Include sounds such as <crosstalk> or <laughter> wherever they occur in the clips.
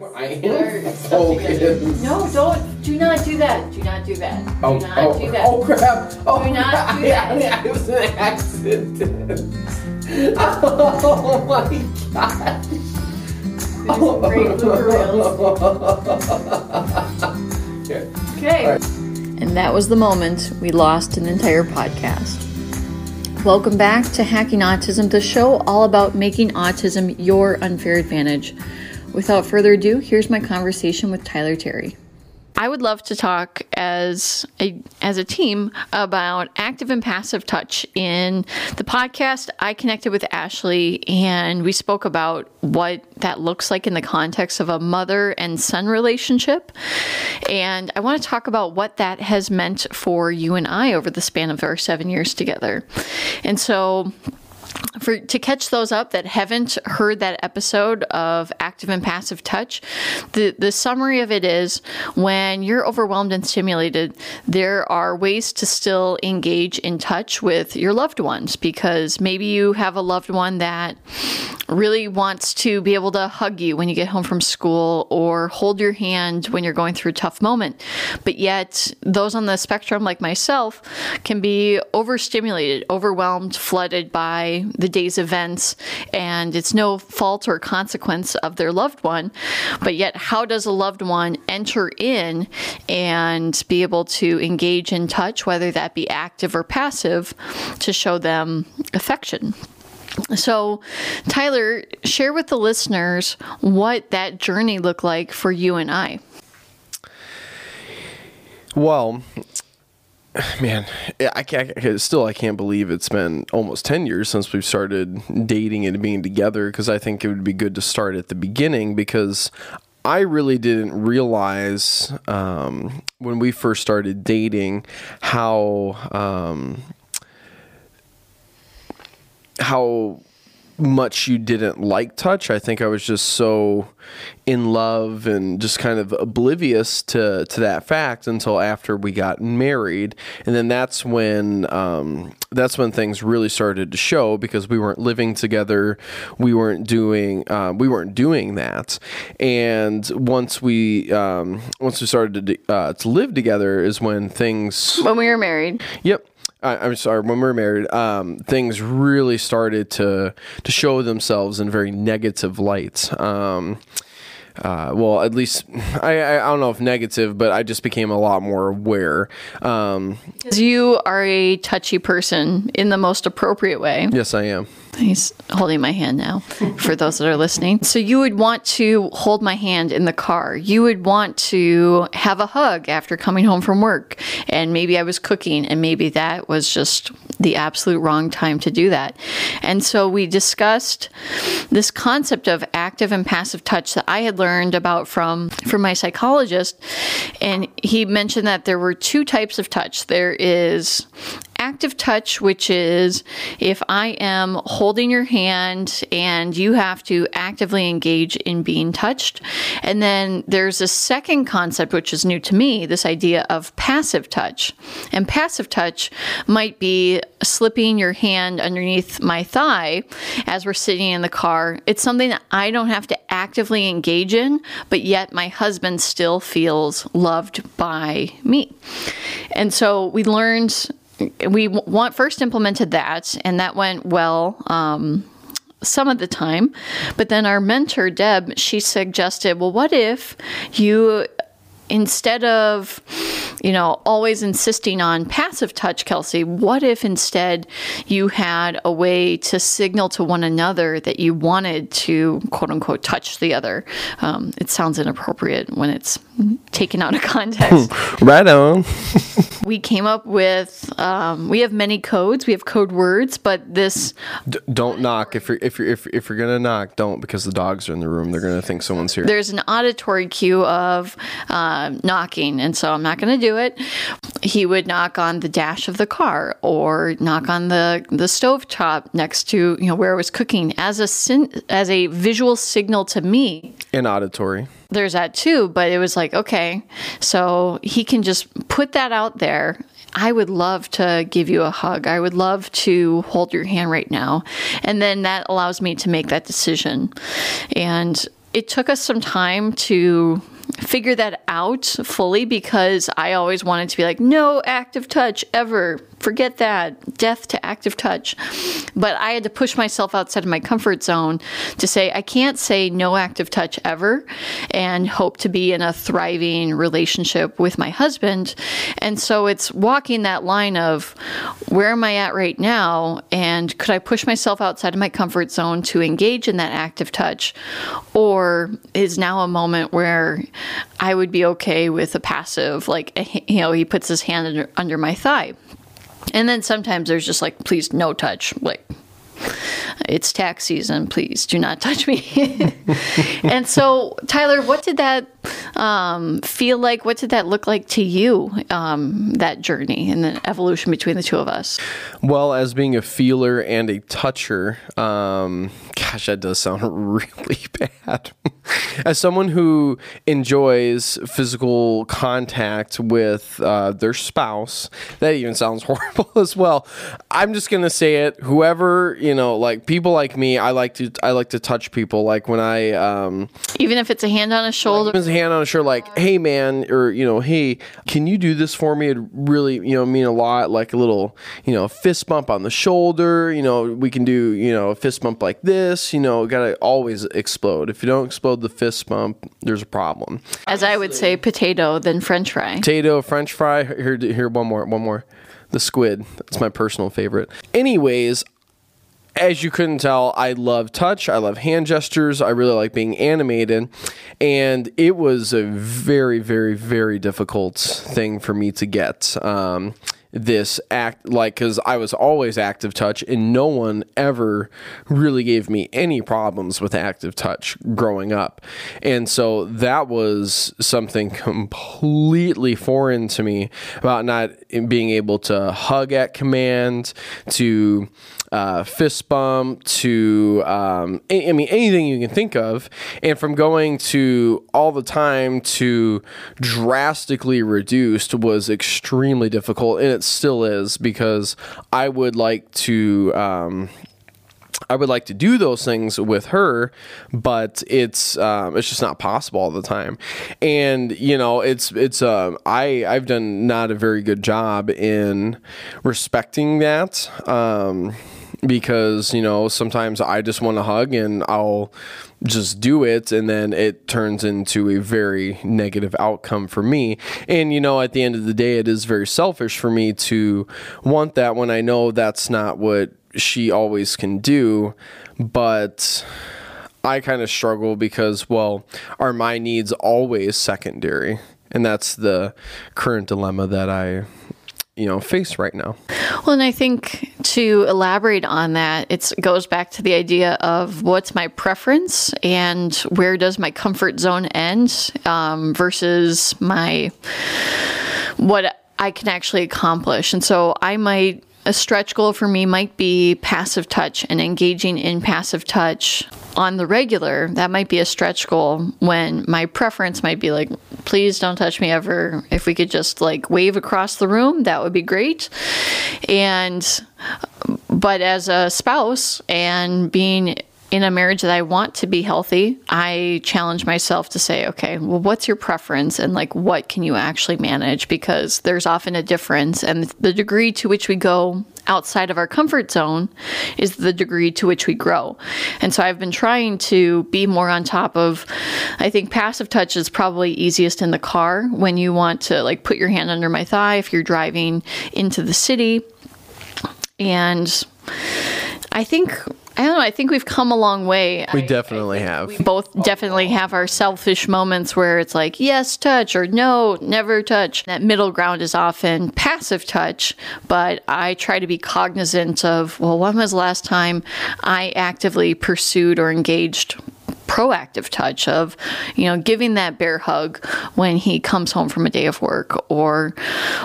I am <laughs> focused. No, don't. Do not do that. Do not do that. Do Oh, not oh, do that. oh crap! Oh, Do not crap. do that. I, <laughs> I, it was an accident. <laughs> Oh my god! There's great. Here. Okay. All right. And that was the moment we lost an entire podcast. Welcome back to Hacking Autism, the show all about making autism your unfair advantage. Without further ado, here's my conversation with Tyler Terry. I would love to talk as a as a team about active and passive touch. In the podcast, I connected with Ashley and we spoke about what that looks like in the context of a mother and son relationship. And I want to talk about what that has meant for you and I over the span of our 7 years together. And so for to catch those up that haven't heard that episode of active and passive touch the the summary of it is when you're overwhelmed and stimulated there are ways to still engage in touch with your loved ones because maybe you have a loved one that really wants to be able to hug you when you get home from school or hold your hand when you're going through a tough moment. But yet those on the spectrum like myself can be overstimulated overwhelmed flooded by the day's events and it's no fault or consequence of their loved one but yet how does a loved one enter in and be able to engage in touch whether that be active or passive to show them affection so, Tyler, share with the listeners what that journey looked like for you and I. Well, <sighs> man, I can't, still I can't believe it's been almost 10 years since we've started dating and being together because I think it would be good to start at the beginning because I really didn't realize um, when we first started dating how um, how much you didn't like touch. I think I was just so in love and just kind of oblivious to to that fact until after we got married, and then that's when um, that's when things really started to show because we weren't living together, we weren't doing uh, we weren't doing that, and once we um, once we started to uh, to live together is when things When we were married, Yep. I, I'm sorry. When we were married, um, things really started to to show themselves in very negative light. Um, uh, well, at least I, I I don't know if negative, but I just became a lot more aware. Um, because you are a touchy person in the most appropriate way. yes, I am. He's holding my hand now for those that are listening. So, you would want to hold my hand in the car. You would want to have a hug after coming home from work. And maybe I was cooking, and maybe that was just the absolute wrong time to do that. And so, we discussed this concept of active and passive touch that I had learned about from, from my psychologist. And he mentioned that there were two types of touch there is active touch, which is if I am holding your hand and you have to actively engage in being touched. And then there's a second concept, which is new to me this idea of passive touch. And passive touch might be slipping your hand underneath my thigh as we're sitting in the car. It's something that I don't have to actively engage in, but yet my husband still feels loved by me. And so we learned we want first implemented that and that went well um, some of the time. But then our mentor deb she suggested well what if you instead of you know always insisting on passive touch kelsey what if instead you had a way to signal to one another that you wanted to quote unquote touch the other? Um, it sounds inappropriate when it's taken out of <laughs> context. <laughs> Right on. <laughs> we came up with um, we have many codes we have code words but this D- don't knock if you're if you're if, if you're gonna knock. Don't because the dogs are in the room. They're gonna think someone's here. there's an auditory cue of uh, knocking and so i'm not to do it he would knock on the dash of the car or knock on the the stove top next to you know where i was cooking as a sin, as a visual signal to me In auditory. there's that too but it was like okay so he can just put that out there I would love to give you a hug. I would love to hold your hand right now. And then that allows me to make that decision. And it took us some time to figure that out fully because I always wanted to be like, no active touch ever. Forget that. Death to active touch. But I had to push myself outside of my comfort zone to say, I can't say no active touch ever and hope to be in a thriving relationship with my husband. And so it's walking that line of where am I at right now? And could I push myself outside of my comfort zone to engage in that active touch? Or is now a moment where I would be okay with a passive, like, you know, he puts his hand under, under my thigh. And then sometimes there's just like, please, no touch. Like, it's tax season. Please do not touch me. <laughs> and so, Tyler, what did that um, feel like? What did that look like to you, um, that journey and the evolution between the two of us? Well, as being a feeler and a toucher, um, gosh, that does sound <laughs> really bad. as someone who enjoys physical contact with uh, their spouse, that even sounds <laughs> horrible as well. I'm just gonna say it. Whoever you know, like people like me, I like to I like to touch people. Like when I um, even if it's a hand on a shoulder, a hand on a shoulder, like hey man, or you know hey, can you do this for me? It really you know mean a lot. Like a little you know fist bump on the shoulder. You know we can do you know a fist bump like this. You know gotta always explode. If you don't explode the fist bump, there's a problem. As I would say, potato then French fry. Potato, French fry. Here, here, one more, one more. The squid. That's my personal favorite. Anyways, as you couldn't tell, I love touch. I love hand gestures. I really like being animated. And it was a very, very, very difficult thing for me to get. Um, this act like because I was always active touch and no one ever really gave me any problems with active touch growing up. And so that was something completely foreign to me about not being able to hug at command, to uh, fist bump to um, I mean anything you can think of, and from going to all the time to drastically reduced was extremely difficult, and it still is because I would like to. Um, I would like to do those things with her, but it's um, it's just not possible all the time. And you know, it's it's um, I I've done not a very good job in respecting that. Um, because you know sometimes I just want to hug and I'll just do it and then it turns into a very negative outcome for me. And you know at the end of the day it is very selfish for me to want that when I know that's not what she always can do. But I kind of struggle because well are my needs always secondary? And that's the current dilemma that I you know face right now. Well, and I think to elaborate on that, it goes back to the idea of what's my preference and where does my comfort zone end um, versus my what I can actually accomplish. And so I might a stretch goal for me might be passive touch and engaging in passive touch on the regular. That might be a stretch goal when my preference might be like, please don't touch me ever. If we could just like wave across the room, that would be great. And, but as a spouse and being in a marriage that I want to be healthy, I challenge myself to say, okay, well, what's your preference and like what can you actually manage? Because there's often a difference, and the degree to which we go outside of our comfort zone is the degree to which we grow. And so I've been trying to be more on top of, I think passive touch is probably easiest in the car when you want to like put your hand under my thigh if you're driving into the city. And I think I don't know. I think we've come a long way. We I, definitely I have. We both definitely oh. have our selfish moments where it's like, yes, touch, or no, never touch. That middle ground is often passive touch, but I try to be cognizant of, well, when was the last time I actively pursued or engaged proactive touch of, you know, giving that bear hug when he comes home from a day of work or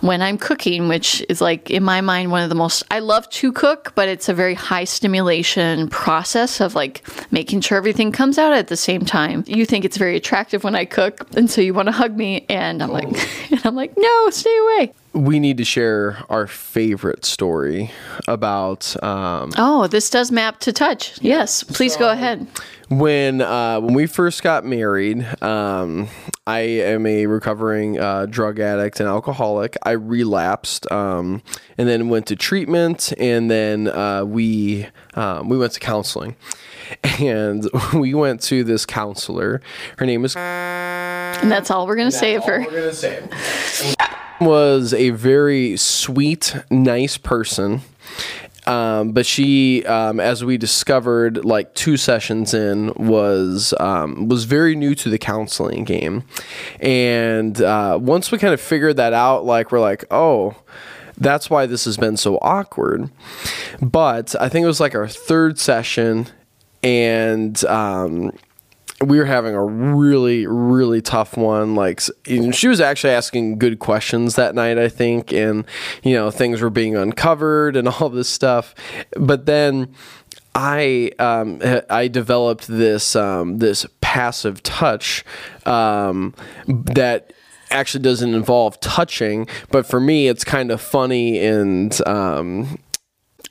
when I'm cooking, which is like in my mind one of the most I love to cook, but it's a very high stimulation process of like making sure everything comes out at the same time. You think it's very attractive when I cook, and so you want to hug me and I'm like <laughs> and I'm like, "No, stay away." we need to share our favorite story about. Um, oh, this does map to touch. Yes, please so, go ahead when uh, when we first got married, um, I am a recovering uh, drug addict and alcoholic. I relapsed, um, and then went to treatment, and then uh, we um, we went to counseling, <laughs> and we went to this counselor. Her name is And that's all we're going to say of her. gonna say. <laughs> was a very sweet, nice person. Um, but she, um, as we discovered, like two sessions in, was um, was very new to the counseling game, and uh, once we kind of figured that out, like we're like, oh, that's why this has been so awkward. But I think it was like our third session, and um, we were having a really really tough one like she was actually asking good questions that night i think and you know things were being uncovered and <laughs> all this stuff. But then i um, i developed this um, this passive touch um, that actually doesn't involve touching but for me it's kind of funny and um,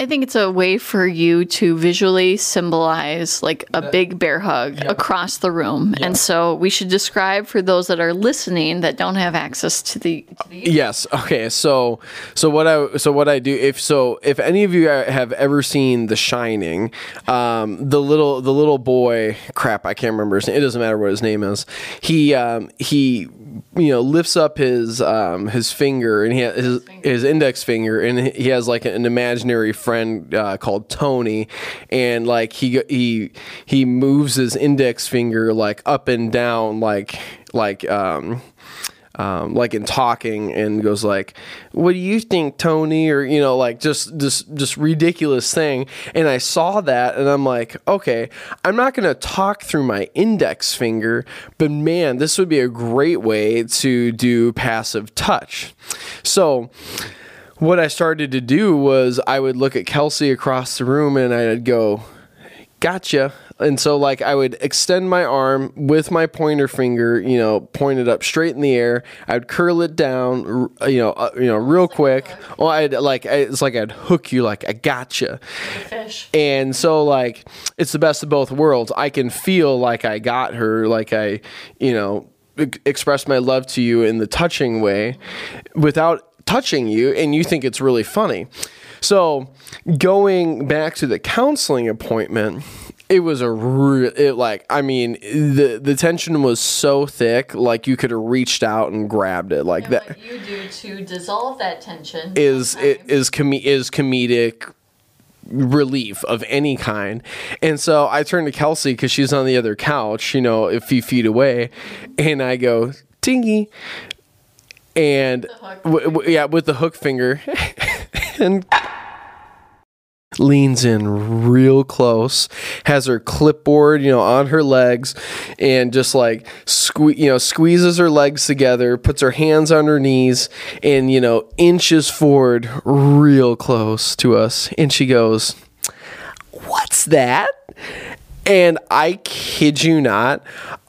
I think it's a way for you to visually symbolize like a big bear hug across the room. And so we should describe for those that are listening that don't have access to the, to the Yes. Okay. So so what I so what I do if so if any of you have ever seen The Shining, um, the little the little boy crap I can't remember his name. It doesn't matter what his name is. He um, he you know lifts up his um, his finger and he has his, his index finger and he has like an imaginary friend uh, called Tony and like he he he moves his index finger like up and down like like um um, like in talking and goes like, "What do you think, Tony?" Or you know, like just this just ridiculous thing. And I saw that, and I'm like, okay, I'm not gonna talk through my index finger, but man, this would be a great way to do passive touch. So what I started to do was I would look at Kelsey across the room and I'd go, gotcha. And so, like, I would extend my arm with my pointer finger, you know, pointed up straight in the air. I'd curl it down, you know, uh, you know, real quick. Well, I'd like, I, it's like I'd hook you, like, I gotcha. fish. And so, like, it's the best of both worlds. I can feel like I got her, like I, you know, express my love to you in the touching way without touching you, and you think it's really funny. So, going back to the counseling appointment, it was a real, it like, I mean, the the tension was so thick, like you could have reached out and grabbed it, like that What you do to dissolve that tension is it is com- is comedic relief of any kind. And so I turned to Kelsey because she's on the other couch, you know, a few feet away, and I go, Tingy. And w- w- yeah, with the hook finger, <laughs> and leans in real close, has her clipboard, you know, on her legs, and just like sque- you know, squeezes her legs together, puts her hands on her knees, and you know, inches forward real close to us, and she goes, "What's that?" And I kid you not,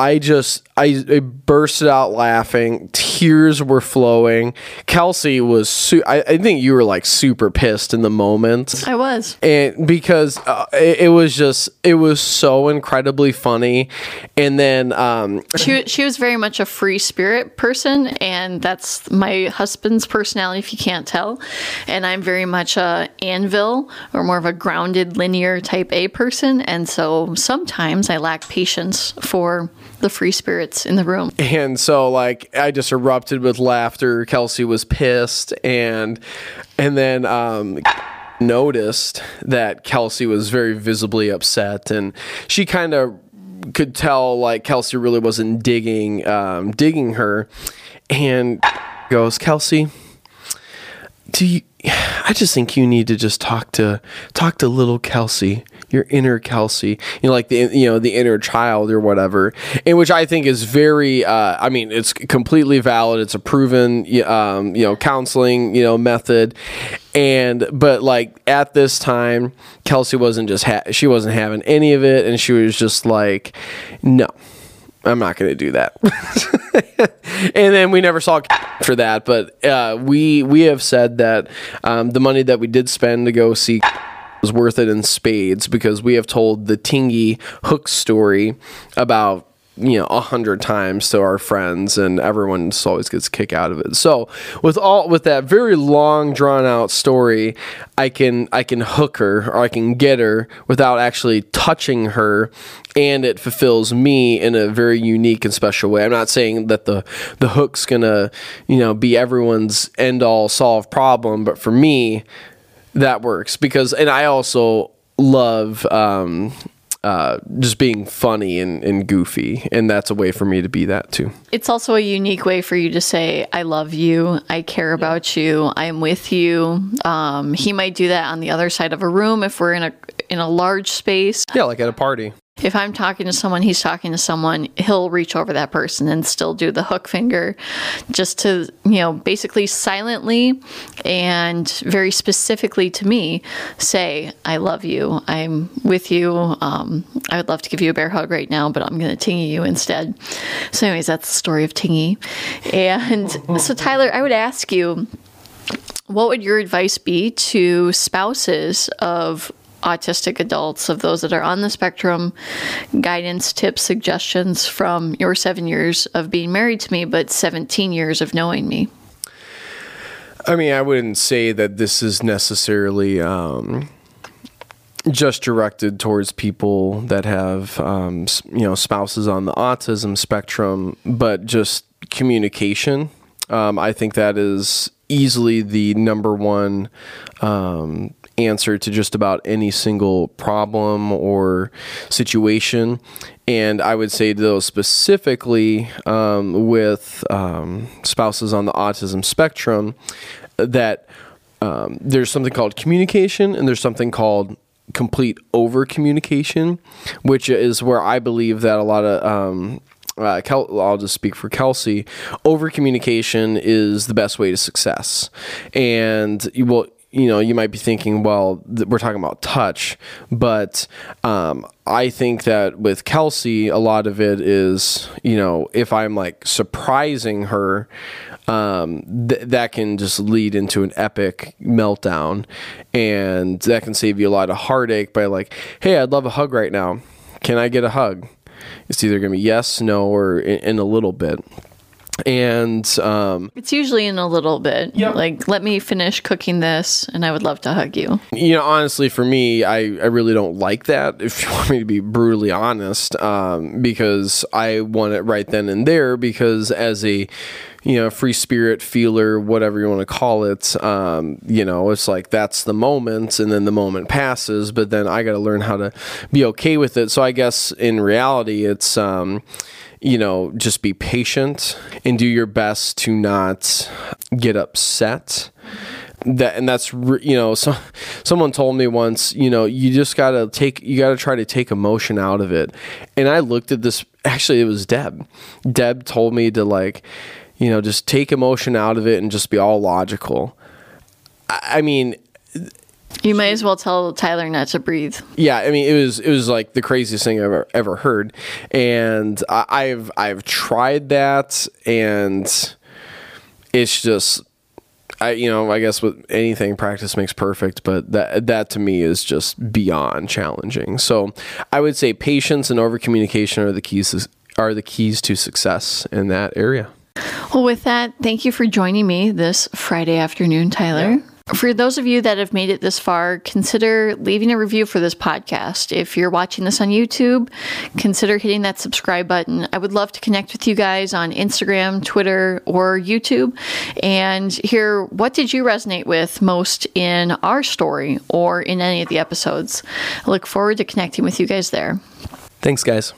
I just I, I bursted out laughing. Tears were flowing. Kelsey was su- I, I think you were like super pissed in the moment I was. and because uh, it, it was just it was so incredibly funny and then um She, she was very much a free spirit person, and that's my husband's personality, if you can't tell. And I'm very much a anvil or more of a grounded, linear type A person. And so sometimes I lack patience for the free spirits in the room. and so like i just erupted with laughter. Kelsey was pissed. And and then um noticed that kelsey was very visibly upset. And she kind of could tell like kelsey really wasn't digging um digging her. And goes kelsey do you I just think you need to just talk to talk to little Kelsey, your inner Kelsey, you know, like the you know the inner child or whatever, and which I think is very. Uh, I mean, it's completely valid. It's a proven, um, you know, counseling, you know, method, and but like at this time, Kelsey wasn't just ha- she wasn't having any of it, and she was just like, no. I'm not going to do that. <laughs> and then we never saw for that, but uh, we we have said that um, the money that we did spend to go see was worth it in spades because we have told the Tingy hook story about you know a hundred times to our friends and everyone just always gets a kick out of it. So with all with that very long drawn out story i can i can hook her or i can get her without actually touching her and it fulfills me in a very unique and special way. I'm not saying that the the hook's gonna you know be everyone's end all solve problem but for me that works because and i also love um uh, just being funny and, and goofy. And that's a way for me to be that too. It's also a unique way for you to say, I love you, I care about you, I'm with you. Um, he might do that on the other side of a room if we're in a in a large space. Yeah, like at a party. If I'm talking to someone, he's talking to someone, he'll reach over that person and still do the hook finger just to, you know, basically silently and very specifically to me say, I love you. I'm with you. Um, I would love to give you a bear hug right now, but I'm going to tingy you instead. So, anyways, that's the story of tingy. And so, Tyler, I would ask you, what would your advice be to spouses of autistic adults, of those that are on the spectrum, guidance, tips, suggestions from your seven years of being married to me, but 17 years of knowing me? I mean, I wouldn't say that this is necessarily um, just directed towards people that have, um, you know, spouses on the autism spectrum, but just communication. Um, I think that is easily the number one um, answer to just about any single problem or situation. And I would say those specifically um, with um, spouses on the autism spectrum that um, there's something called communication and there's something called complete over communication, which is where I believe that a lot of um, uh, Kel- I'll just speak for Kelsey. Over communication is the best way to success, and you will. You know, you might be thinking, well, th- we're talking about touch, but um, I think that with Kelsey, a lot of it is, you know, if I'm like surprising her, um, th- that can just lead into an epic meltdown, and that can save you a lot of heartache by like, hey, I'd love a hug right now. Can I get a hug? It's either going to be yes, no, or in, in a little bit. And um, It's usually in a little bit. Yep. Like, let me finish cooking this, and I would love to hug you. you know, honestly, for me, I, I really don't like that. If you <laughs> want me to be brutally honest, um, because I want it right then and there. Because as a you know free spirit feeler, whatever you want to call it, um, you know, it's like that's the moment, and then the moment passes. But then I got to learn how to be okay with it. So I guess in reality, it's. You know, just be patient and do your best to not get upset. That and that's you know so someone told me once you know you just got to take you got to try to take emotion out of it. And i looked at this actually it was deb. Deb told me to like you know just take emotion out of it and just be all logical. I, I mean You might as well tell Tyler not to breathe. yeah i mean it was it was like the craziest thing i've ever, ever heard and I, i've i've tried that and it's just I you know I guess with anything practice makes perfect, but that that to me is just beyond challenging. So I would say patience and over communication are the keys are the keys to success in that area. Well, with that, thank you for joining me this Friday afternoon, Tyler. For those of you that have made it this far, consider leaving a review for this podcast. If you're watching this on YouTube, consider hitting that subscribe button. I would love to connect with you guys on Instagram, Twitter, or YouTube and hear what did you resonate with most in our story or in any of the episodes. I look forward to connecting with you guys there. Thanks guys.